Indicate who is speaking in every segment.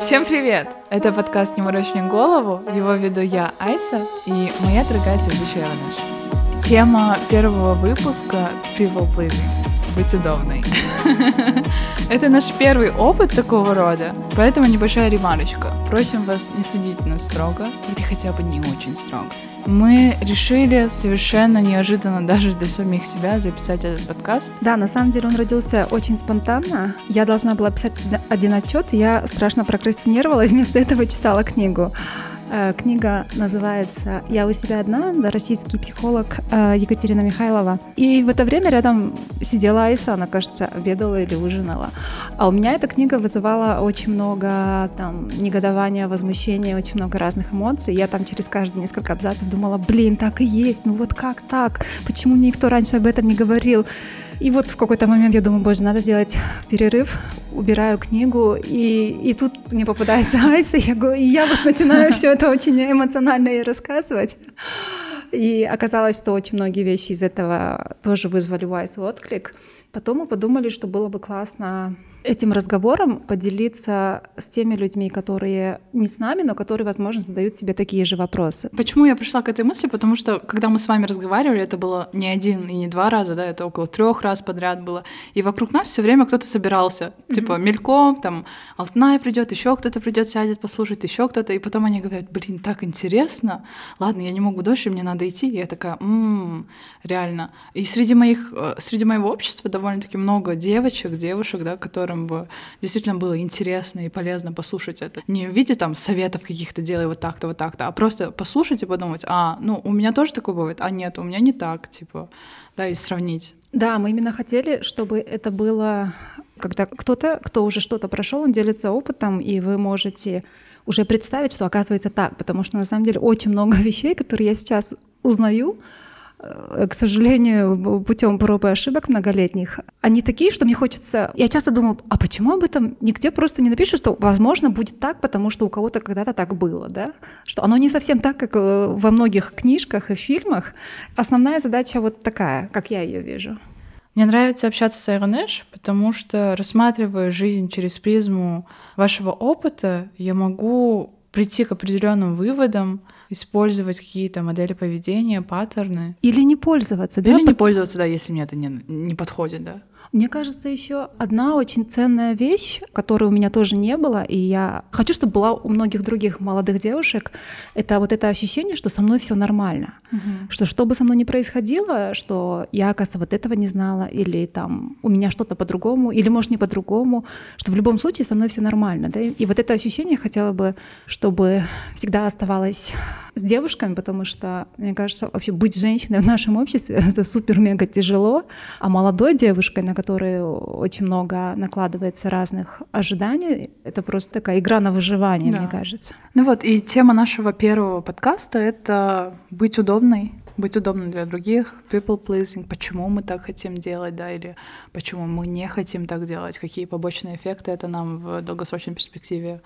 Speaker 1: Всем привет! Это подкаст «Не морочь мне голову». Его веду я, Айса, и моя дорогая ведущая Иваныш. Тема первого выпуска — people pleasing. Быть удобной. Это наш первый опыт такого рода, поэтому небольшая ремарочка. Просим вас не судить нас строго, или хотя бы не очень строго. Мы решили совершенно неожиданно даже для самих себя записать этот подкаст.
Speaker 2: Да, на самом деле он родился очень спонтанно. Я должна была писать один отчет, я страшно прокрастинировала и вместо этого читала книгу. Э, книга называется «Я у себя одна», да, российский психолог э, Екатерина Михайлова. И в это время рядом сидела Айса, она, кажется, обедала или ужинала. А у меня эта книга вызывала очень много там негодования, возмущения, очень много разных эмоций. Я там через каждые несколько абзацев думала, блин, так и есть, ну вот как так? Почему никто раньше об этом не говорил? И вот в какой-то момент я думаю, боже, надо делать перерыв, убираю книгу, и, и тут мне попадается Айса, я, говорю, и я вот начинаю все это очень эмоционально ей рассказывать. И оказалось, что очень многие вещи из этого тоже вызвали у Айсы отклик. Потом мы подумали, что было бы классно этим разговором поделиться с теми людьми, которые не с нами, но которые, возможно, задают тебе такие же вопросы.
Speaker 1: Почему я пришла к этой мысли? Потому что, когда мы с вами разговаривали, это было не один и не два раза, да, это около трех раз подряд было. И вокруг нас все время кто-то собирался. Mm-hmm. Типа мельком, там Алтнай придет, еще кто-то придет, сядет, послушать, еще кто-то. И потом они говорят, блин, так интересно. Ладно, я не могу дольше, мне надо идти. И я такая, м-м, реально. И среди моих, э, среди моего общества довольно-таки много девочек, девушек, да, которым бы действительно было интересно и полезно послушать это. Не в виде там советов каких-то делай вот так-то, вот так-то, а просто послушать и подумать, а, ну, у меня тоже такое бывает, а нет, у меня не так, типа, да, и сравнить.
Speaker 2: Да, мы именно хотели, чтобы это было, когда кто-то, кто уже что-то прошел, он делится опытом, и вы можете уже представить, что оказывается так, потому что на самом деле очень много вещей, которые я сейчас узнаю, к сожалению, путем проб и ошибок многолетних, они такие, что мне хочется... Я часто думаю, а почему об этом нигде просто не напишут, что, возможно, будет так, потому что у кого-то когда-то так было, да? Что оно не совсем так, как э, во многих книжках и фильмах. Основная задача вот такая, как я ее вижу.
Speaker 1: Мне нравится общаться с Айронеш, потому что, рассматривая жизнь через призму вашего опыта, я могу прийти к определенным выводам, использовать какие-то модели поведения, паттерны.
Speaker 2: Или не пользоваться,
Speaker 1: да? Или не пользоваться, да, если мне это не, не подходит, да.
Speaker 2: Мне кажется, еще одна очень ценная вещь, которой у меня тоже не было, и я хочу, чтобы была у многих других молодых девушек, это вот это ощущение, что со мной все нормально, угу. что что бы со мной ни происходило, что я, оказывается, вот этого не знала, или там у меня что-то по-другому, или может не по-другому, что в любом случае со мной все нормально, да, и вот это ощущение хотела бы, чтобы всегда оставалось с девушками, потому что, мне кажется, вообще быть женщиной в нашем обществе это супер-мега тяжело, а молодой девушкой, на которые очень много накладывается разных ожиданий. Это просто такая игра на выживание, да. мне кажется.
Speaker 1: Ну вот, и тема нашего первого подкаста — это быть удобной, быть удобным для других, people pleasing, почему мы так хотим делать, да, или почему мы не хотим так делать, какие побочные эффекты это нам в долгосрочной перспективе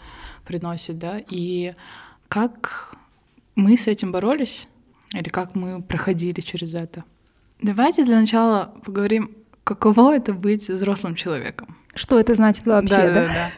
Speaker 1: приносит, да, и как мы с этим боролись, или как мы проходили через это. Давайте для начала поговорим каково это быть взрослым человеком.
Speaker 2: Что это значит вообще, да? да? да, да.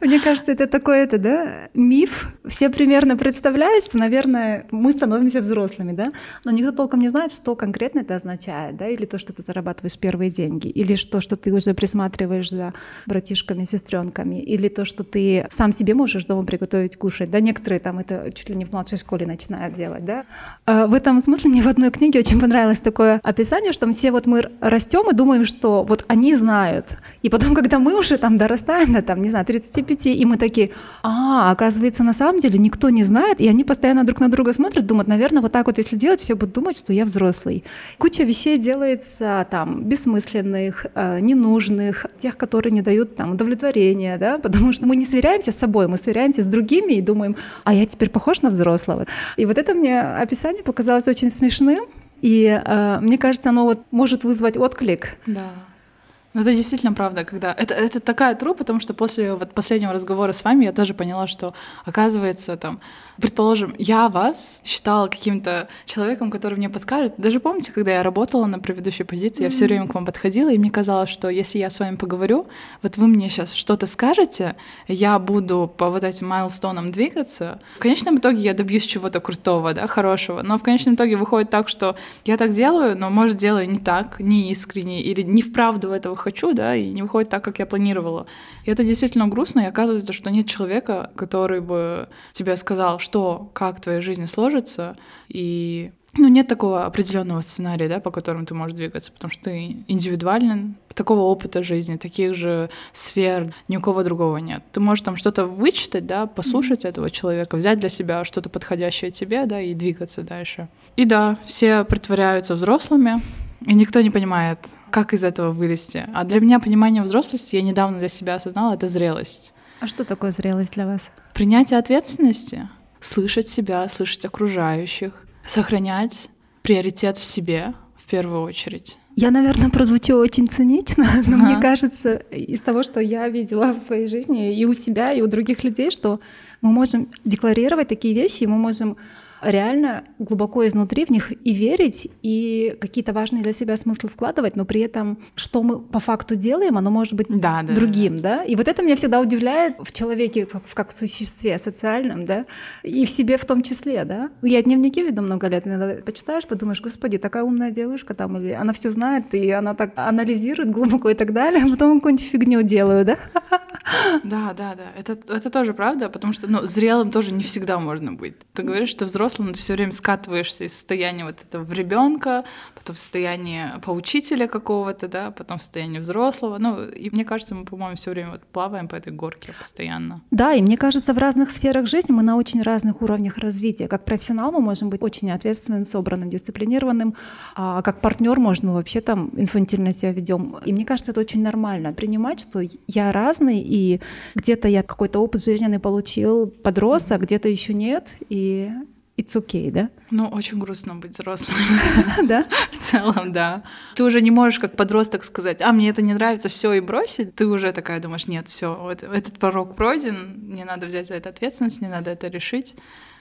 Speaker 2: Мне кажется, это такой, это, да, миф. Все примерно представляют, что, наверное, мы становимся взрослыми, да, но никто толком не знает, что конкретно это означает, да, или то, что ты зарабатываешь первые деньги, или то, что ты уже присматриваешь за братишками, сестренками, или то, что ты сам себе можешь дома приготовить кушать, да, некоторые там это чуть ли не в младшей школе начинают делать, да. А в этом смысле мне в одной книге очень понравилось такое описание, что все вот мы растем и думаем, что вот они знают, и потом, когда мы уже там дорастаем до, там, не знаю, 35, и мы такие, а, оказывается, на самом деле никто не знает, и они постоянно друг на друга смотрят, думают, наверное, вот так вот если делать, все будут думать, что я взрослый. Куча вещей делается там бессмысленных, э, ненужных, тех, которые не дают там удовлетворения, да, потому что мы не сверяемся с собой, мы сверяемся с другими и думаем, а я теперь похож на взрослого. И вот это мне описание показалось очень смешным, и э, мне кажется, оно вот может вызвать отклик.
Speaker 1: Да. Ну, это действительно правда, когда... Это, это такая тру, потому что после вот последнего разговора с вами я тоже поняла, что, оказывается, там, предположим, я вас считала каким-то человеком, который мне подскажет. Даже помните, когда я работала на предыдущей позиции, mm-hmm. я все время к вам подходила, и мне казалось, что если я с вами поговорю, вот вы мне сейчас что-то скажете, я буду по вот этим майлстонам двигаться. В конечном итоге я добьюсь чего-то крутого, да, хорошего. Но в конечном итоге выходит так, что я так делаю, но, может, делаю не так, не искренне, или не вправду этого хочу, да, и не выходит так, как я планировала. И это действительно грустно, и оказывается, что нет человека, который бы тебе сказал, что, как в твоей жизни сложится, и ну, нет такого определенного сценария, да, по которому ты можешь двигаться, потому что ты индивидуален, такого опыта жизни, таких же сфер ни у кого другого нет. Ты можешь там что-то вычитать, да, послушать mm-hmm. этого человека, взять для себя что-то подходящее тебе, да, и двигаться дальше. И да, все притворяются взрослыми, и никто не понимает, как из этого вылезти. А для меня понимание взрослости, я недавно для себя осознала, это зрелость.
Speaker 2: А что такое зрелость для вас?
Speaker 1: Принятие ответственности, слышать себя, слышать окружающих, сохранять приоритет в себе в первую очередь.
Speaker 2: Я, наверное, прозвучу очень цинично, но ага. мне кажется, из того, что я видела в своей жизни и у себя, и у других людей, что мы можем декларировать такие вещи, и мы можем реально глубоко изнутри в них и верить, и какие-то важные для себя смыслы вкладывать, но при этом, что мы по факту делаем, оно может быть да, да, другим, да. да? И вот это меня всегда удивляет в человеке, в как в существе социальном, да, и в себе в том числе, да. Я дневники веду много лет, иногда почитаешь, подумаешь, господи, такая умная девушка там, или она все знает, и она так анализирует глубоко и так далее, а потом какую-нибудь фигню делаю, да?
Speaker 1: Да, да, да, это, это тоже правда, потому что, ну, зрелым тоже не всегда можно быть. Ты говоришь, что взрослым ты все время скатываешься из состояния вот этого в ребенка, потом в состояние поучителя какого-то, да, потом в состояние взрослого. Ну, и мне кажется, мы, по-моему, все время вот плаваем по этой горке постоянно.
Speaker 2: Да, и мне кажется, в разных сферах жизни мы на очень разных уровнях развития. Как профессионал мы можем быть очень ответственным, собранным, дисциплинированным, а как партнер можно вообще там инфантильно себя ведем. И мне кажется, это очень нормально принимать, что я разный, и где-то я какой-то опыт жизненный получил, подрос, а где-то еще нет, и it's okay, да?
Speaker 1: Ну, очень грустно быть взрослым.
Speaker 2: Да?
Speaker 1: В целом, да. Ты уже не можешь как подросток сказать, а, мне это не нравится, все и бросить. Ты уже такая думаешь, нет, все, вот этот порог пройден, мне надо взять за это ответственность, мне надо это решить.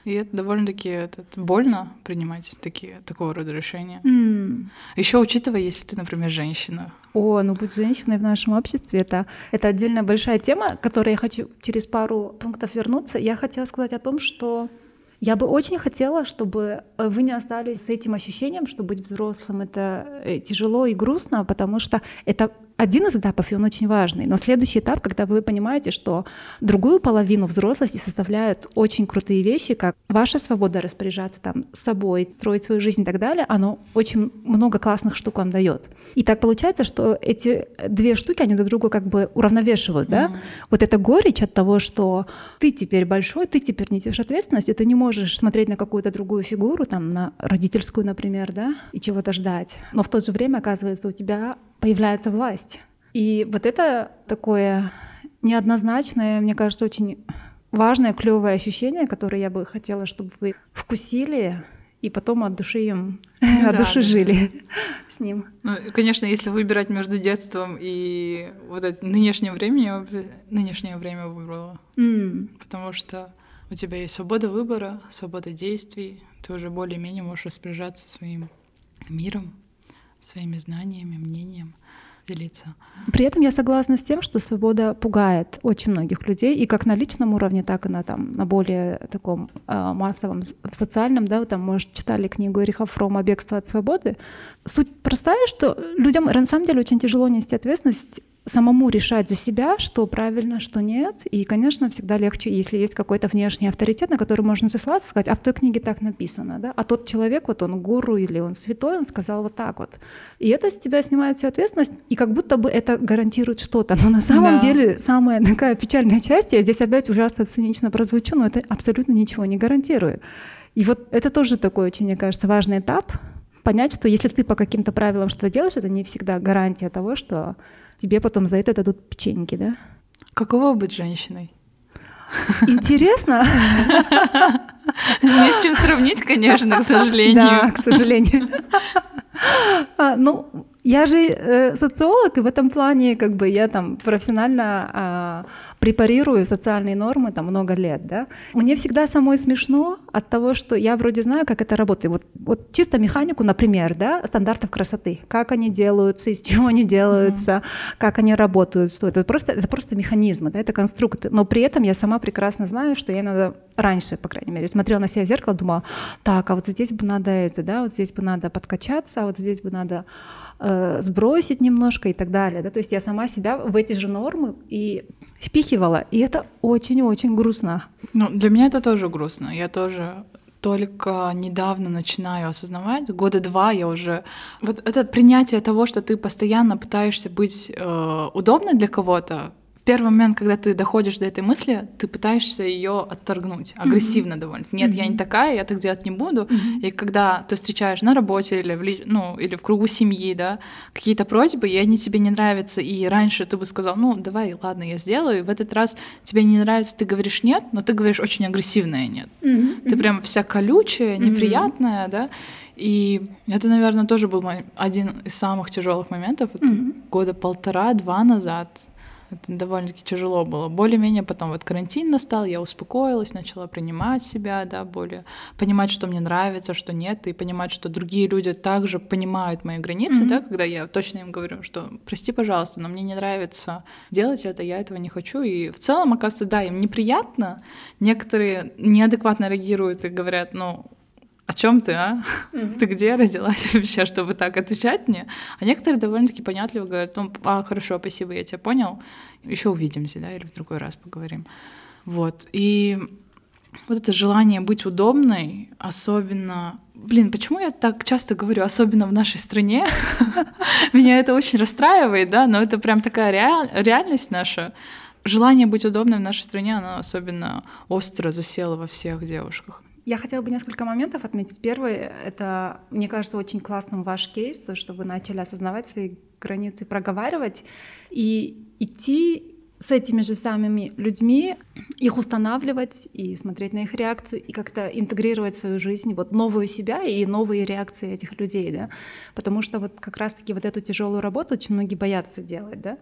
Speaker 1: И это довольно-таки это, больно принимать такие, такого рода решения. Mm. Еще учитывая, если ты, например, женщина.
Speaker 2: О, ну быть женщиной в нашем обществе это, это отдельная большая тема, к которой я хочу через пару пунктов вернуться. Я хотела сказать о том, что я бы очень хотела, чтобы вы не остались с этим ощущением, что быть взрослым это э, тяжело и грустно, потому что это один из этапов, и он очень важный. Но следующий этап, когда вы понимаете, что другую половину взрослости составляют очень крутые вещи, как ваша свобода распоряжаться там собой, строить свою жизнь и так далее, оно очень много классных штук вам дает. И так получается, что эти две штуки, они друг друга как бы уравновешивают, да? Mm-hmm. Вот эта горечь от того, что ты теперь большой, ты теперь несешь ответственность, и ты не можешь смотреть на какую-то другую фигуру, там, на родительскую, например, да, и чего-то ждать. Но в то же время, оказывается, у тебя появляется власть. И вот это такое неоднозначное, мне кажется, очень важное, клевое ощущение, которое я бы хотела, чтобы вы вкусили и потом от души им, ну, от да, души да. жили с ним.
Speaker 1: Ну, конечно, если выбирать между детством и вот этим нынешним временем, нынешнее время выбрала. Mm. Потому что у тебя есть свобода выбора, свобода действий, ты уже более-менее можешь распоряжаться своим миром, своими знаниями, мнением делиться.
Speaker 2: При этом я согласна с тем, что свобода пугает очень многих людей, и как на личном уровне, так и на, там, на более таком э, массовом, в социальном, да, вы там, может, читали книгу Эриха Фрома «Бегство от свободы». Суть простая, что людям на самом деле очень тяжело нести ответственность самому решать за себя, что правильно, что нет. И, конечно, всегда легче, если есть какой-то внешний авторитет, на который можно сослаться, сказать, а в той книге так написано, да? А тот человек, вот он гуру или он святой, он сказал вот так вот. И это с тебя снимает всю ответственность, и как будто бы это гарантирует что-то. Но на самом да. деле самая такая печальная часть, я здесь опять ужасно цинично прозвучу, но это абсолютно ничего не гарантирует. И вот это тоже такой очень, мне кажется, важный этап, понять, что если ты по каким-то правилам что-то делаешь, это не всегда гарантия того, что тебе потом за это дадут печеньки, да?
Speaker 1: Каково быть женщиной?
Speaker 2: Интересно.
Speaker 1: Не с чем сравнить, конечно, к сожалению.
Speaker 2: Да, к сожалению. А, ну, я же э, социолог, и в этом плане как бы я там профессионально э, препарирую социальные нормы там много лет, да. Мне всегда самой смешно от того, что я вроде знаю, как это работает. Вот, вот чисто механику, например, да, стандартов красоты, как они делаются, из чего они делаются, mm-hmm. как они работают, что это просто это просто механизмы, да, это конструкты. Но при этом я сама прекрасно знаю, что я иногда раньше, по крайней мере, смотрела на себя в зеркало, думала, так, а вот здесь бы надо это, да, вот здесь бы надо подкачаться, а вот здесь бы надо э, сбросить немножко и так далее. Да? То есть я сама себя в эти же нормы и впихивала, и это очень-очень грустно.
Speaker 1: Ну, для меня это тоже грустно. Я тоже только недавно начинаю осознавать. Года два я уже... Вот это принятие того, что ты постоянно пытаешься быть э, удобной для кого-то, первый момент, когда ты доходишь до этой мысли, ты пытаешься ее отторгнуть агрессивно mm-hmm. довольно. Нет, mm-hmm. я не такая, я так делать не буду. Mm-hmm. И когда ты встречаешь на работе или в, ну, или в кругу семьи, да, какие-то просьбы, и они тебе не нравятся, и раньше ты бы сказал, ну, давай, ладно, я сделаю, и в этот раз тебе не нравится, ты говоришь нет, но ты говоришь очень агрессивное нет. Mm-hmm. Ты прям вся колючая, неприятная, mm-hmm. да, и это, наверное, тоже был мой один из самых тяжелых моментов. Mm-hmm. Года полтора-два назад это довольно-таки тяжело было. Более-менее потом вот карантин настал, я успокоилась, начала принимать себя, да, более понимать, что мне нравится, что нет, и понимать, что другие люди также понимают мои границы, mm-hmm. да, когда я точно им говорю, что прости, пожалуйста, но мне не нравится делать это, я этого не хочу. И в целом, оказывается, да, им неприятно. Некоторые неадекватно реагируют и говорят, ну, о чем ты, а? Mm-hmm. Ты где родилась вообще, чтобы так отвечать мне? А некоторые довольно-таки понятливо говорят, ну, а, хорошо, спасибо, я тебя понял, еще увидимся, да, или в другой раз поговорим. Вот, и вот это желание быть удобной, особенно... Блин, почему я так часто говорю, особенно в нашей стране? Меня это очень расстраивает, да, но это прям такая реальность наша. Желание быть удобной в нашей стране, оно особенно остро засело во всех девушках.
Speaker 2: Я хотела бы несколько моментов отметить. Первый — это, мне кажется, очень классным ваш кейс, то, что вы начали осознавать свои границы, проговаривать и идти с этими же самыми людьми, их устанавливать и смотреть на их реакцию, и как-то интегрировать в свою жизнь вот новую себя и новые реакции этих людей, да, потому что вот как раз-таки вот эту тяжелую работу очень многие боятся делать, да,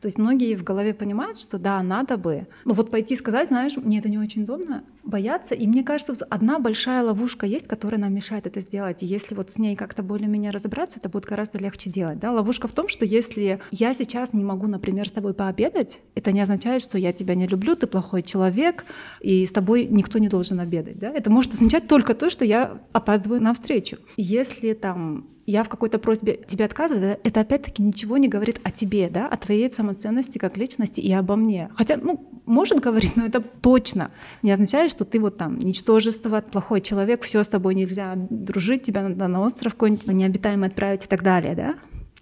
Speaker 2: то есть многие в голове понимают, что да, надо бы. Но вот пойти сказать, знаешь, мне это не очень удобно, бояться. И мне кажется, вот одна большая ловушка есть, которая нам мешает это сделать. И если вот с ней как-то более-менее разобраться, это будет гораздо легче делать. Да? Ловушка в том, что если я сейчас не могу, например, с тобой пообедать, это не означает, что я тебя не люблю, ты плохой человек, и с тобой никто не должен обедать. Да? Это может означать только то, что я опаздываю на встречу. Если там я в какой-то просьбе тебе отказываю, это опять-таки ничего не говорит о тебе, да, о твоей самоценности как личности и обо мне. Хотя, ну, может говорить, но это точно не означает, что ты вот там ничтожество, плохой человек, все с тобой нельзя дружить, тебя надо на остров какой-нибудь необитаемый отправить и так далее, да.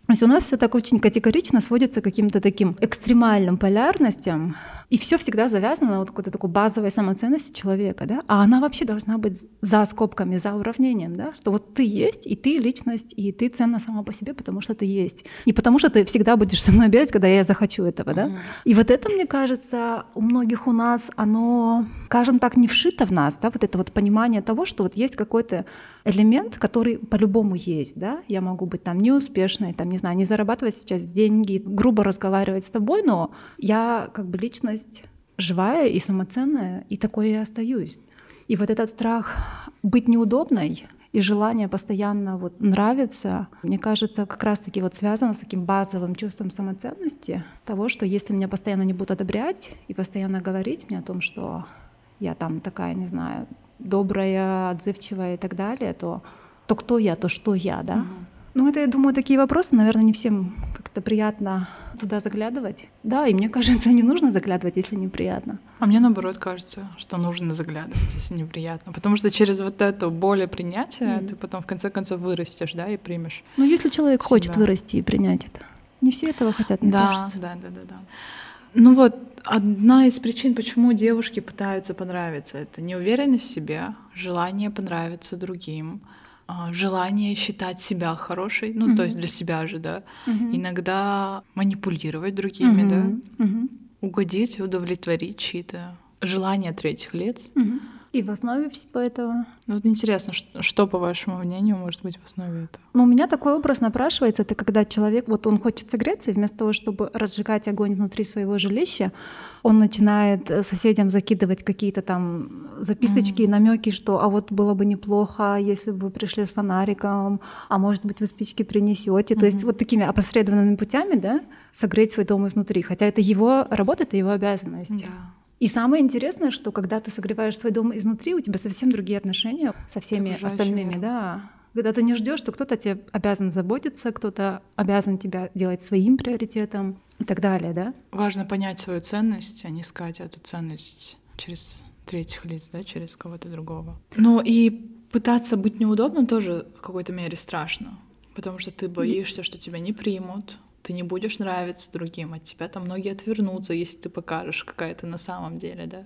Speaker 2: То есть у нас все так очень категорично сводится к каким-то таким экстремальным полярностям, и все всегда завязано на вот какой-то такой базовой самоценности человека, да, а она вообще должна быть за скобками, за уравнением, да, что вот ты есть, и ты личность, и ты ценна сама по себе, потому что ты есть. Не потому что ты всегда будешь со мной обедать, когда я захочу этого, да. И вот это, мне кажется, у многих у нас, оно, скажем так, не вшито в нас, да, вот это вот понимание того, что вот есть какой-то элемент, который по-любому есть, да, я могу быть там неуспешной, там, не знаю, не зарабатывать сейчас деньги, грубо разговаривать с тобой, но я как бы личность живая и самоценная, и такой я остаюсь. И вот этот страх быть неудобной и желание постоянно вот нравиться, мне кажется, как раз-таки вот связано с таким базовым чувством самоценности, того, что если меня постоянно не будут одобрять и постоянно говорить мне о том, что я там такая, не знаю, добрая, отзывчивая и так далее, то, то кто я, то что я, да? Угу. Ну, это, я думаю, такие вопросы, наверное, не всем как-то приятно туда заглядывать. Да, и мне кажется, не нужно заглядывать, если неприятно.
Speaker 1: А мне наоборот кажется, что нужно заглядывать, если неприятно. Потому что через вот эту боль и принятие mm-hmm. ты потом в конце концов вырастешь, да, и примешь.
Speaker 2: Ну, если человек себя. хочет вырасти и принять это. Не все этого хотят, мне
Speaker 1: да,
Speaker 2: кажется.
Speaker 1: Да, да, да, да. Ну вот, одна из причин, почему девушки пытаются понравиться, это неуверенность в себе, желание понравиться другим, желание считать себя хорошей, ну, mm-hmm. то есть для себя же, да, mm-hmm. иногда манипулировать другими, mm-hmm. да, mm-hmm. угодить, удовлетворить чьи-то желания третьих лиц. Mm-hmm.
Speaker 2: И в основе всего этого.
Speaker 1: Ну, вот интересно, что, что, по вашему мнению, может быть в основе этого?
Speaker 2: Ну, у меня такой образ напрашивается, это когда человек, вот он хочет согреться, и вместо того, чтобы разжигать огонь внутри своего жилища, он начинает э, соседям закидывать какие-то там записочки, mm-hmm. намеки, что а вот было бы неплохо, если бы вы пришли с фонариком, а может быть вы спички принесете. Mm-hmm. То есть вот такими опосредованными путями, да, согреть свой дом изнутри. Хотя это его работа, это его обязанность. Yeah. И самое интересное, что когда ты согреваешь свой дом изнутри, у тебя совсем другие отношения со всеми остальными, да. Когда ты не ждешь, что кто-то тебе обязан заботиться, кто-то обязан тебя делать своим приоритетом и так далее, да?
Speaker 1: Важно понять свою ценность, а не искать эту ценность через третьих лиц, да, через кого-то другого. Ну и пытаться быть неудобным тоже в какой-то мере страшно, потому что ты боишься, что тебя не примут, ты не будешь нравиться другим, от тебя там многие отвернутся, если ты покажешь, какая ты на самом деле, да.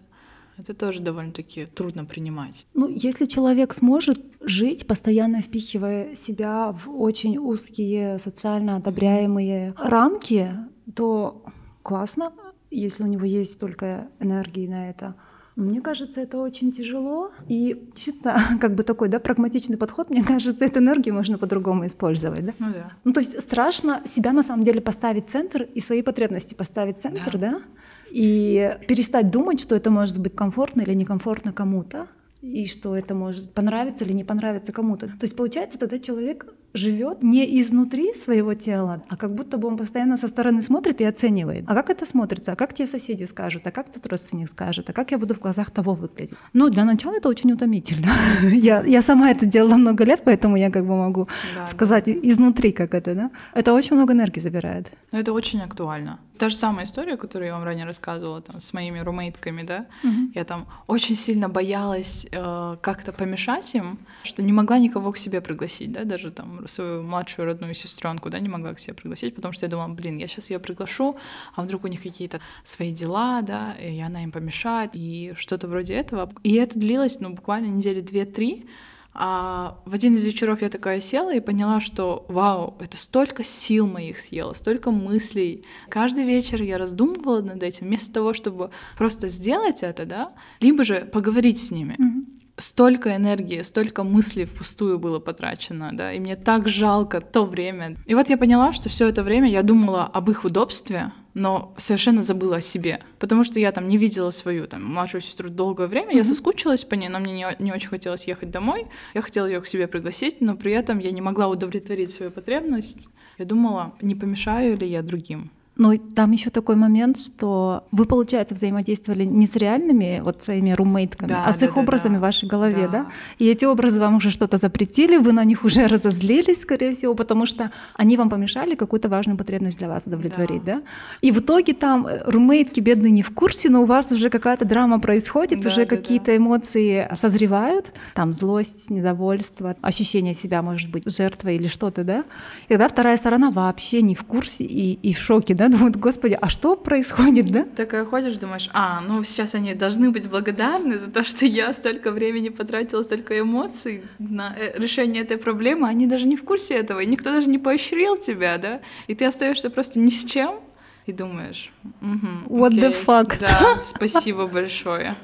Speaker 1: Это тоже довольно-таки трудно принимать.
Speaker 2: Ну, если человек сможет жить, постоянно впихивая себя в очень узкие социально одобряемые рамки, то классно, если у него есть только энергии на это. Мне кажется, это очень тяжело. И чисто как бы такой, да, прагматичный подход, мне кажется, эту энергию можно по-другому использовать, да?
Speaker 1: Ну да.
Speaker 2: Ну то есть страшно себя на самом деле поставить в центр и свои потребности поставить в центр, да? да? И перестать думать, что это может быть комфортно или некомфортно кому-то, и что это может понравиться или не понравиться кому-то. То есть получается, тогда человек живет не изнутри своего тела, а как будто бы он постоянно со стороны смотрит и оценивает. А как это смотрится? А как те соседи скажут? А как тот родственник скажет? А как я буду в глазах того выглядеть? Ну, для начала это очень утомительно. я, я сама это делала много лет, поэтому я как бы могу да, сказать да. изнутри, как это, да? Это очень много энергии забирает.
Speaker 1: Но это очень актуально. Та же самая история, которую я вам ранее рассказывала там, с моими румейтками, да? Угу. Я там очень сильно боялась э, как-то помешать им, что не могла никого к себе пригласить, да, даже там свою младшую родную сестренку, да, не могла к себе пригласить, потому что я думала, блин, я сейчас ее приглашу, а вдруг у них какие-то свои дела, да, и она им помешает, и что-то вроде этого. И это длилось, ну, буквально недели две-три, а в один из вечеров я такая села и поняла, что вау, это столько сил моих съело, столько мыслей. Каждый вечер я раздумывала над этим, вместо того, чтобы просто сделать это, да, либо же поговорить с ними. Mm-hmm столько энергии, столько мыслей впустую было потрачено, да, и мне так жалко то время. И вот я поняла, что все это время я думала об их удобстве, но совершенно забыла о себе, потому что я там не видела свою там младшую сестру долгое время, mm-hmm. я соскучилась по ней, но мне не, не очень хотелось ехать домой, я хотела ее к себе пригласить, но при этом я не могла удовлетворить свою потребность. Я думала, не помешаю ли я другим.
Speaker 2: Но там еще такой момент, что вы, получается, взаимодействовали не с реальными вот своими румейтками, да, а с да, их да, образами да. в вашей голове, да. да? И эти образы вам уже что-то запретили, вы на них уже разозлились, скорее всего, потому что они вам помешали какую-то важную потребность для вас удовлетворить, да? да? И в итоге там э, румейтки бедные не в курсе, но у вас уже какая-то драма происходит, да, уже да, какие-то да. эмоции созревают, там злость, недовольство, ощущение себя, может быть, жертвой или что-то, да? И тогда вторая сторона вообще не в курсе и, и в шоке, да? Думают, господи, а что происходит, да?
Speaker 1: Такая ходишь, думаешь, а, ну сейчас они должны быть благодарны за то, что я столько времени потратила, столько эмоций на э, решение этой проблемы, они даже не в курсе этого, и никто даже не поощрил тебя, да? И ты остаешься просто ни с чем, и думаешь, угу,
Speaker 2: What окей, the fuck?
Speaker 1: Да, спасибо большое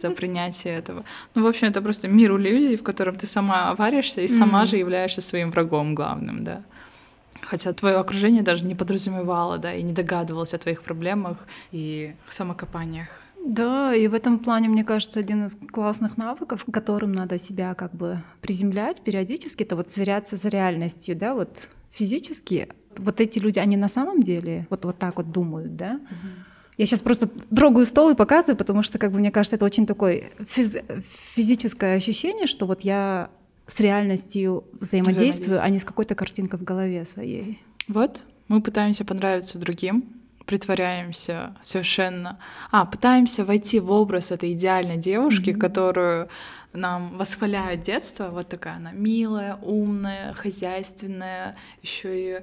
Speaker 1: за принятие этого. Ну, в общем, это просто мир иллюзий, в котором ты сама варишься и сама mm-hmm. же являешься своим врагом главным, да. Хотя твое окружение даже не подразумевало, да, и не догадывалось о твоих проблемах и самокопаниях.
Speaker 2: Да, и в этом плане, мне кажется, один из классных навыков, которым надо себя как бы приземлять периодически, это вот сверяться с реальностью, да, вот физически. Вот эти люди, они на самом деле вот, вот так вот думают, да? Угу. Я сейчас просто трогаю стол и показываю, потому что, как бы, мне кажется, это очень такое физ физическое ощущение, что вот я с реальностью взаимодействую, а не с какой-то картинкой в голове своей.
Speaker 1: Вот, мы пытаемся понравиться другим, притворяемся совершенно... А, пытаемся войти в образ этой идеальной девушки, mm-hmm. которую нам восхваляют детство. Вот такая она милая, умная, хозяйственная, еще и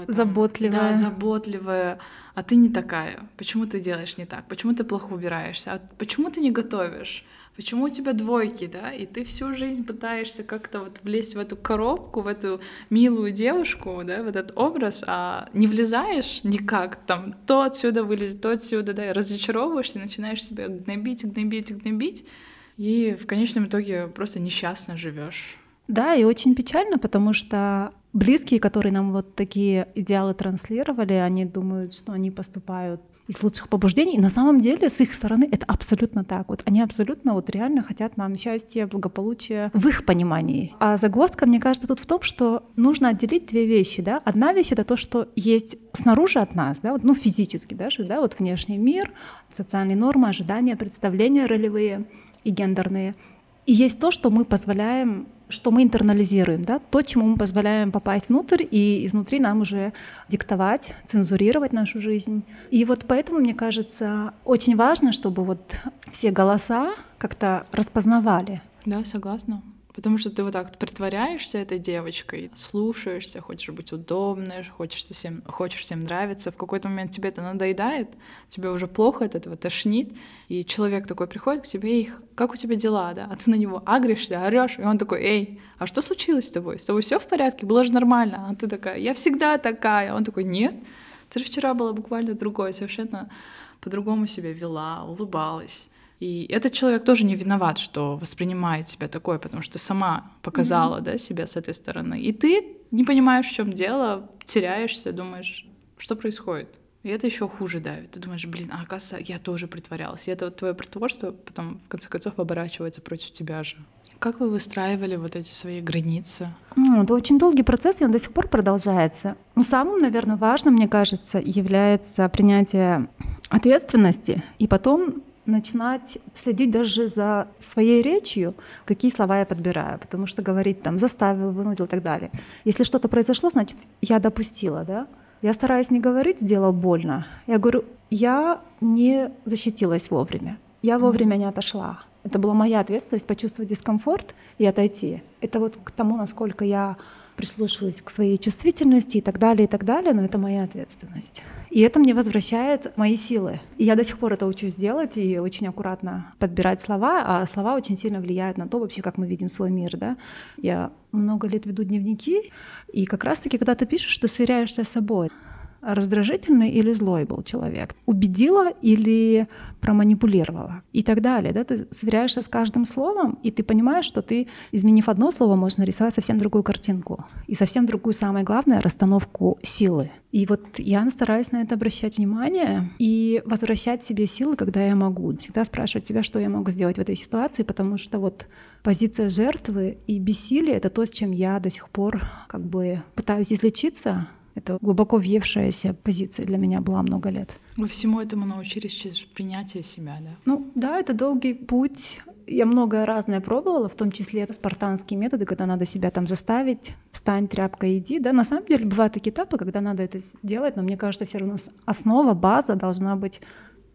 Speaker 2: там, заботливая.
Speaker 1: Да, заботливая. А ты не такая. Почему ты делаешь не так? Почему ты плохо убираешься? А почему ты не готовишь? Почему у тебя двойки, да? И ты всю жизнь пытаешься как-то вот влезть в эту коробку, в эту милую девушку, да, в этот образ, а не влезаешь никак, там, то отсюда вылезет, то отсюда, да, и разочаровываешься, начинаешь себя гнобить, гнобить, гнобить, И в конечном итоге просто несчастно живешь.
Speaker 2: Да, и очень печально, потому что близкие, которые нам вот такие идеалы транслировали, они думают, что они поступают из лучших побуждений. И на самом деле с их стороны это абсолютно так. Вот они абсолютно вот реально хотят нам счастья, благополучия в их понимании. А загвоздка, мне кажется, тут в том, что нужно отделить две вещи. Да? Одна вещь — это то, что есть снаружи от нас, да? вот, ну физически даже, да? вот внешний мир, социальные нормы, ожидания, представления ролевые и гендерные. И есть то, что мы позволяем что мы интернализируем, да, то, чему мы позволяем попасть внутрь и изнутри нам уже диктовать, цензурировать нашу жизнь. И вот поэтому, мне кажется, очень важно, чтобы вот все голоса как-то распознавали.
Speaker 1: Да, согласна. Потому что ты вот так притворяешься этой девочкой, слушаешься, хочешь быть удобной, хочешь всем, хочешь всем нравиться. В какой-то момент тебе это надоедает, тебе уже плохо от этого тошнит, и человек такой приходит к тебе и как у тебя дела, да? А ты на него агришься, орешь, и он такой, эй, а что случилось с тобой? С тобой все в порядке? Было же нормально. А ты такая, я всегда такая. А он такой, нет, ты же вчера была буквально другой, совершенно по-другому себя вела, улыбалась. И этот человек тоже не виноват, что воспринимает себя такой, потому что сама показала, mm-hmm. да, себя с этой стороны. И ты не понимаешь, в чем дело, теряешься, думаешь, что происходит. И это еще хуже давит. Ты думаешь, блин, а оказывается, я тоже притворялась. И это вот твое притворство потом, в конце концов, оборачивается против тебя же. Как вы выстраивали вот эти свои границы?
Speaker 2: Это очень долгий процесс, и он до сих пор продолжается. Но самым, наверное, важным, мне кажется, является принятие ответственности и потом начинать следить даже за своей речью, какие слова я подбираю, потому что говорить там заставил, вынудил и так далее. Если что-то произошло, значит, я допустила, да? Я стараюсь не говорить «сделал больно». Я говорю, я не защитилась вовремя, я вовремя не отошла. Это была моя ответственность почувствовать дискомфорт и отойти. Это вот к тому, насколько я прислушиваюсь к своей чувствительности и так далее, и так далее, но это моя ответственность. И это мне возвращает мои силы. И я до сих пор это учусь делать и очень аккуратно подбирать слова, а слова очень сильно влияют на то вообще, как мы видим свой мир, да. Я много лет веду дневники, и как раз-таки, когда ты пишешь, ты сверяешься с собой раздражительный или злой был человек, убедила или проманипулировала и так далее. Да? Ты сверяешься с каждым словом, и ты понимаешь, что ты, изменив одно слово, можешь нарисовать совсем другую картинку и совсем другую, самое главное, расстановку силы. И вот я стараюсь на это обращать внимание и возвращать себе силы, когда я могу. Всегда спрашивать себя, что я могу сделать в этой ситуации, потому что вот позиция жертвы и бессилие — это то, с чем я до сих пор как бы пытаюсь излечиться, это глубоко въевшаяся позиция для меня была много лет.
Speaker 1: Вы всему этому научились через принятие себя, да?
Speaker 2: Ну да, это долгий путь. Я многое разное пробовала, в том числе спартанские методы, когда надо себя там заставить, встань, тряпка, иди. Да, на самом деле бывают такие этапы, когда надо это сделать, но мне кажется, все равно основа, база должна быть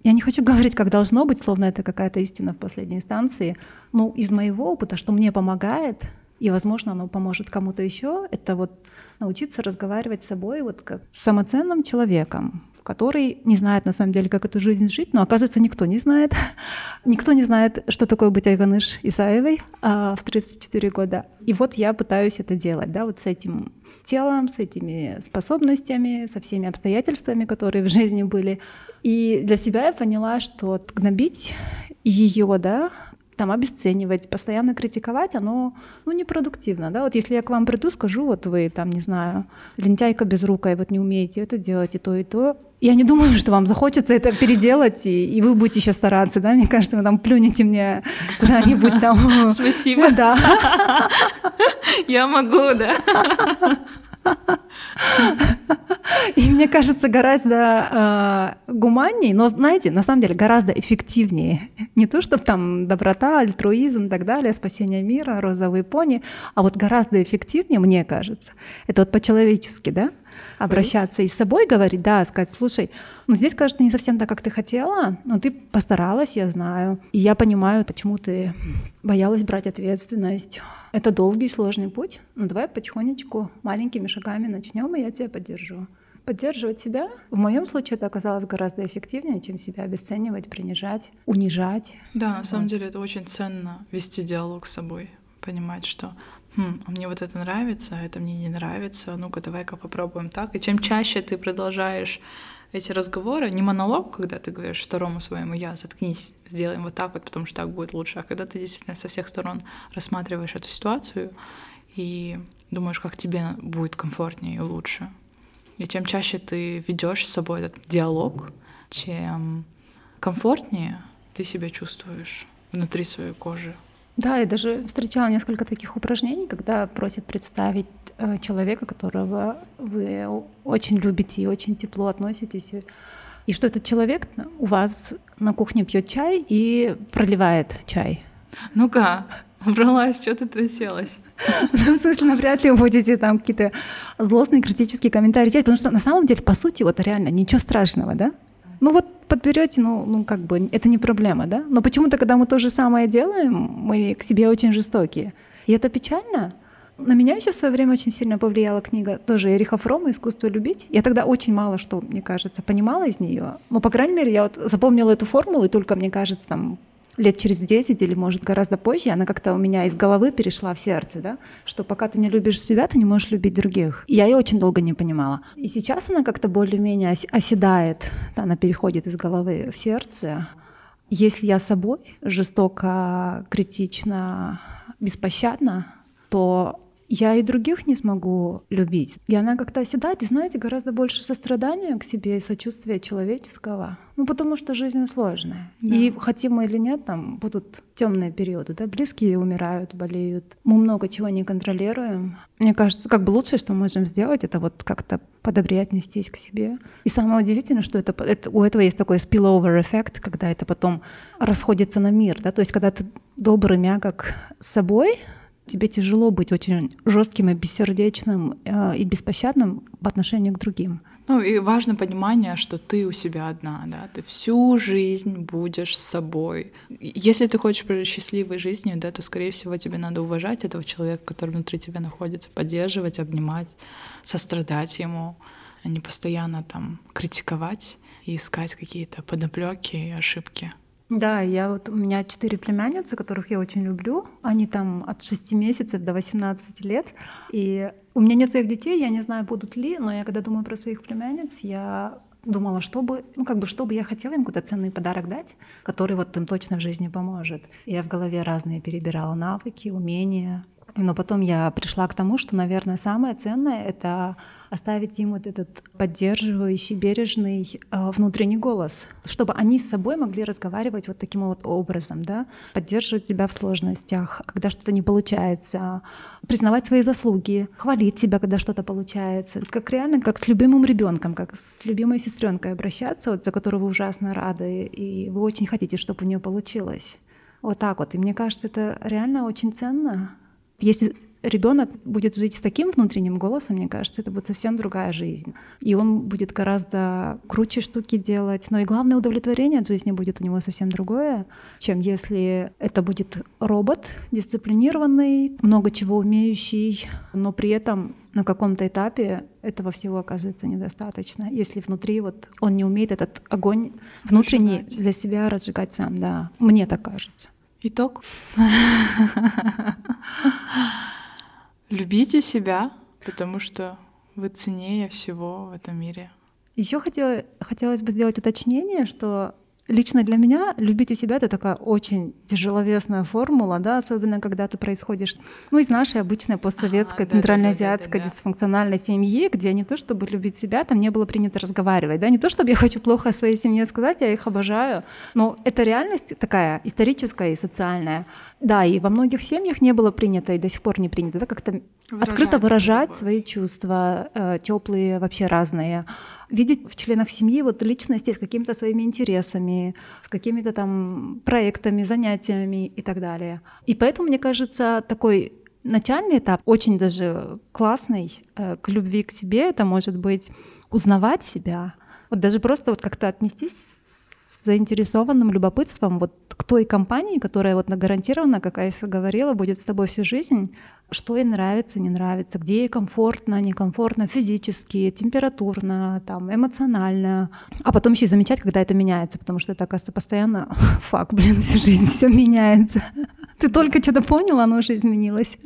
Speaker 2: я не хочу говорить, как должно быть, словно это какая-то истина в последней инстанции. Ну, из моего опыта, что мне помогает, и, возможно, оно поможет кому-то еще, это вот научиться разговаривать с собой вот как самоценным человеком, который не знает на самом деле, как эту жизнь жить, но оказывается никто не знает. никто не знает, что такое быть Айганыш Исаевой а, в 34 года. И вот я пытаюсь это делать, да, вот с этим телом, с этими способностями, со всеми обстоятельствами, которые в жизни были. И для себя я поняла, что гнобить ее, да, там обесценивать, постоянно критиковать, оно ну, непродуктивно. Да? Вот если я к вам приду, скажу, вот вы там, не знаю, лентяйка без рука, и вот не умеете это делать, и то, и то, я не думаю, что вам захочется это переделать, и, и вы будете еще стараться, да? Мне кажется, вы там плюнете мне куда-нибудь там.
Speaker 1: Спасибо.
Speaker 2: Да.
Speaker 1: Я могу, да.
Speaker 2: И мне кажется, гораздо э, гуманнее, но, знаете, на самом деле гораздо эффективнее. Не то, чтобы там доброта, альтруизм и так далее, спасение мира, розовые пони, а вот гораздо эффективнее, мне кажется, это вот по-человечески, да, обращаться и с собой говорить, да, сказать, слушай, ну здесь, кажется, не совсем так, как ты хотела, но ты постаралась, я знаю, и я понимаю, почему ты боялась брать ответственность. Это долгий, сложный путь, но давай потихонечку, маленькими шагами начнем, и я тебя поддержу поддерживать себя. В моем случае это оказалось гораздо эффективнее, чем себя обесценивать, принижать, унижать.
Speaker 1: Да, на самом деле это очень ценно вести диалог с собой, понимать, что хм, а мне вот это нравится, а это мне не нравится, ну-ка давай-ка попробуем так. И чем чаще ты продолжаешь эти разговоры, не монолог, когда ты говоришь второму своему «я», заткнись, сделаем вот так вот, потому что так будет лучше, а когда ты действительно со всех сторон рассматриваешь эту ситуацию и думаешь, как тебе будет комфортнее и лучше. И чем чаще ты ведешь с собой этот диалог, чем комфортнее ты себя чувствуешь внутри своей кожи.
Speaker 2: Да, я даже встречала несколько таких упражнений, когда просят представить э, человека, которого вы очень любите и очень тепло относитесь, и что этот человек у вас на кухне пьет чай и проливает чай.
Speaker 1: Ну-ка, убралась, что ты тряселась?
Speaker 2: Ну, в смысле, навряд ли вы будете там какие-то злостные критические комментарии делать, потому что на самом деле, по сути, вот реально ничего страшного, да? Ну вот подберете, ну, ну как бы это не проблема, да? Но почему-то, когда мы то же самое делаем, мы к себе очень жестокие. И это печально. На меня еще в свое время очень сильно повлияла книга тоже Эриха Фрома «Искусство любить». Я тогда очень мало что, мне кажется, понимала из нее. Но, по крайней мере, я вот запомнила эту формулу, и только, мне кажется, там лет через 10 или, может, гораздо позже, она как-то у меня из головы перешла в сердце, да, что пока ты не любишь себя, ты не можешь любить других. Я ее очень долго не понимала. И сейчас она как-то более-менее оседает, да, она переходит из головы в сердце. Если я собой жестоко, критично, беспощадна, то я и других не смогу любить. И она как-то оседает, и знаете, гораздо больше сострадания к себе и сочувствия человеческого. Ну, потому что жизнь сложная. Да. И хотим мы или нет, там будут темные периоды, да, близкие умирают, болеют. Мы много чего не контролируем. Мне кажется, как бы лучшее, что мы можем сделать, это вот как-то подобрее отнестись к себе. И самое удивительное, что это, это, у этого есть такой spillover эффект, когда это потом расходится на мир, да, то есть когда ты добрый, мягок с собой, тебе тяжело быть очень жестким и бессердечным э, и беспощадным по отношению к другим.
Speaker 1: Ну и важно понимание, что ты у себя одна, да, ты всю жизнь будешь с собой. Если ты хочешь прожить счастливой жизнью, да, то, скорее всего, тебе надо уважать этого человека, который внутри тебя находится, поддерживать, обнимать, сострадать ему, а не постоянно там критиковать и искать какие-то подоплеки и ошибки.
Speaker 2: Да, я вот у меня четыре племянницы, которых я очень люблю. Они там от 6 месяцев до 18 лет. И у меня нет своих детей, я не знаю, будут ли, но я когда думаю про своих племянниц, я думала, чтобы, ну как бы, чтобы я хотела им какой-то ценный подарок дать, который вот им точно в жизни поможет. Я в голове разные перебирала навыки, умения. Но потом я пришла к тому, что, наверное, самое ценное — это оставить им вот этот поддерживающий, бережный э, внутренний голос, чтобы они с собой могли разговаривать вот таким вот образом, да, поддерживать себя в сложностях, когда что-то не получается, признавать свои заслуги, хвалить себя, когда что-то получается, как реально, как с любимым ребенком, как с любимой сестренкой обращаться, вот, за которую вы ужасно рады, и вы очень хотите, чтобы у нее получилось. Вот так вот. И мне кажется, это реально очень ценно. Если ребенок будет жить с таким внутренним голосом, мне кажется, это будет совсем другая жизнь. И он будет гораздо круче штуки делать. Но и главное удовлетворение от жизни будет у него совсем другое, чем если это будет робот дисциплинированный, много чего умеющий, но при этом на каком-то этапе этого всего оказывается недостаточно, если внутри вот он не умеет этот огонь внутренний для себя разжигать сам, да, мне так кажется.
Speaker 1: Итог. Любите себя, потому что вы ценнее всего в этом мире.
Speaker 2: Еще хотела, хотелось бы сделать уточнение, что лично для меня любите себя это такая очень тяжеловесная формула, да, особенно когда ты происходишь, ну, из нашей обычной постсоветской, ага, центральноазиатской да, да, да, дисфункциональной семьи, где не то чтобы любить себя, там не было принято разговаривать, да, не то чтобы я хочу плохо о своей семье сказать, я их обожаю, но это реальность такая историческая и социальная. Да, и во многих семьях не было принято и до сих пор не принято, да, как-то открыто выражать свои чувства, э, теплые, вообще разные видеть в членах семьи вот личности с какими-то своими интересами, с какими-то там проектами, занятиями и так далее. И поэтому, мне кажется, такой начальный этап очень даже классный э, к любви к себе. Это может быть узнавать себя, вот даже просто вот как-то отнестись с заинтересованным любопытством вот к той компании, которая вот гарантированно, как Айса говорила, будет с тобой всю жизнь, что ей нравится, не нравится, где ей комфортно, некомфортно, физически, температурно, там, эмоционально. А потом еще и замечать, когда это меняется, потому что это, оказывается, постоянно факт, блин, всю жизнь все меняется. Ты только что-то поняла, оно уже изменилось.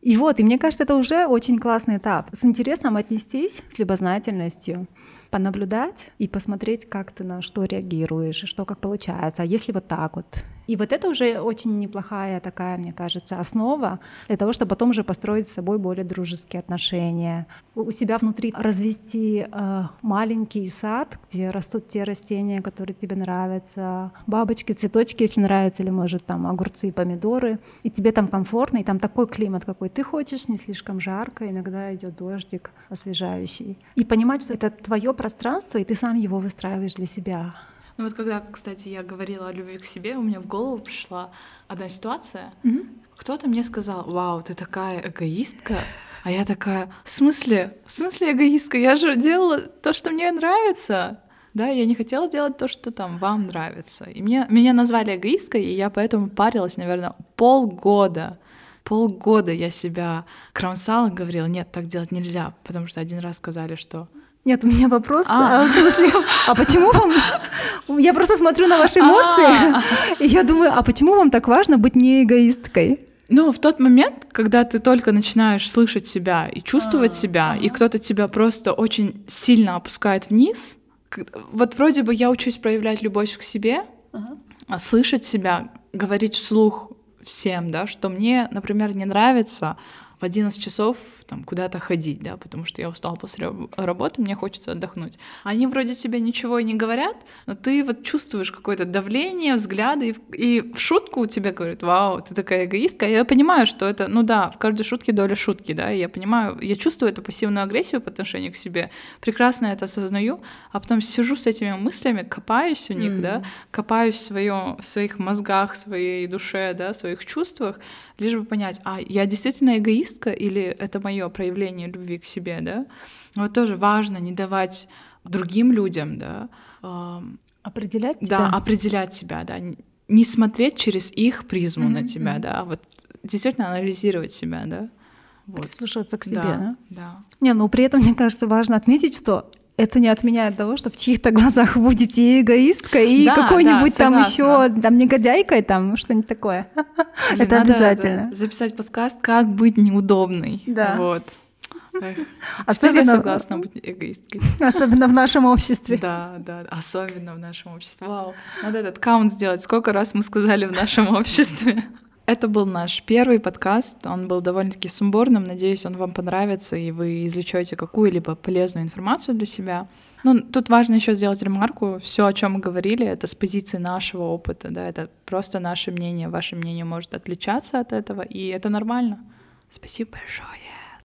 Speaker 2: И вот, и мне кажется, это уже очень классный этап. С интересом отнестись, с любознательностью, понаблюдать и посмотреть, как ты на что реагируешь, что как получается. А если вот так вот? И вот это уже очень неплохая такая, мне кажется, основа для того, чтобы потом уже построить с собой более дружеские отношения. У себя внутри развести э, маленький сад, где растут те растения, которые тебе нравятся, бабочки, цветочки, если нравятся, или, может, там огурцы и помидоры. И тебе там комфортно, и там такой климат, какой ты хочешь, не слишком жарко, иногда идет дождик освежающий. И понимать, что это твое пространство, и ты сам его выстраиваешь для себя.
Speaker 1: Ну вот когда, кстати, я говорила о любви к себе, у меня в голову пришла одна ситуация.
Speaker 2: Мгм.
Speaker 1: Кто-то мне сказал, вау, ты такая эгоистка. А я такая, в смысле? В смысле эгоистка? Я же делала то, что мне нравится. Да, я не хотела делать то, что там вам нравится. И мне, меня назвали эгоисткой, и я поэтому парилась, наверное, полгода. Полгода я себя кромсала, говорила, нет, так делать нельзя, потому что один раз сказали, что
Speaker 2: Нет, у меня вопрос,
Speaker 1: А.
Speaker 2: а, в смысле, а почему вам... Я просто смотрю на ваши эмоции, и я думаю, а почему вам так важно быть не эгоисткой?
Speaker 1: Ну, в тот момент, когда ты только начинаешь слышать себя и чувствовать
Speaker 2: А,
Speaker 1: себя, и кто-то тебя просто очень сильно опускает вниз, вот вроде бы я учусь проявлять любовь к себе, а слышать себя, говорить вслух всем, да, что мне, например, не нравится в 11 часов там куда-то ходить, да, потому что я устала после раб- работы, мне хочется отдохнуть. Они вроде тебе ничего и не говорят, но ты вот чувствуешь какое-то давление, взгляды, и в, и в шутку тебе говорят, вау, ты такая эгоистка. Я понимаю, что это, ну да, в каждой шутке доля шутки, да, и я понимаю, я чувствую эту пассивную агрессию по отношению к себе, прекрасно это осознаю, а потом сижу с этими мыслями, копаюсь у них, да, копаюсь в, своё- в своих мозгах, в своей душе, да, в своих чувствах, лишь бы понять, а я действительно эгоистка или это мое проявление любви к себе, да? Вот тоже важно не давать другим людям, да,
Speaker 2: Определять
Speaker 1: да,
Speaker 2: тебя?
Speaker 1: определять себя, да, не смотреть через их призму на
Speaker 2: Мгм,
Speaker 1: тебя, да, а вот действительно анализировать себя, да. Вот.
Speaker 2: Прислушиваться к себе,
Speaker 1: да,
Speaker 2: да?
Speaker 1: да.
Speaker 2: Не, ну при этом, мне кажется, важно отметить, что это не отменяет того, что в чьих-то глазах будете эгоисткой, и
Speaker 1: Да,
Speaker 2: какой-нибудь
Speaker 1: да,
Speaker 2: там еще там негодяйкой, там что-нибудь такое.
Speaker 1: Блин,
Speaker 2: Это обязательно.
Speaker 1: записать подкаст «Как быть неудобной».
Speaker 2: Да.
Speaker 1: Вот. Эх, Теперь я
Speaker 2: Особенно-
Speaker 1: согласна быть эгоисткой.
Speaker 2: Особенно в нашем обществе.
Speaker 1: Да, да, особенно в нашем обществе. Вау, надо этот каунт сделать. Сколько раз мы сказали в нашем обществе? Это был наш первый подкаст. Он был довольно-таки сумбурным. Надеюсь, он вам понравится, и вы извлечете какую-либо полезную информацию для себя. Ну, тут важно еще сделать ремарку. Все, о чем мы говорили, это с позиции нашего опыта, да, это просто наше мнение. Ваше мнение может отличаться от этого, и это нормально. Спасибо большое.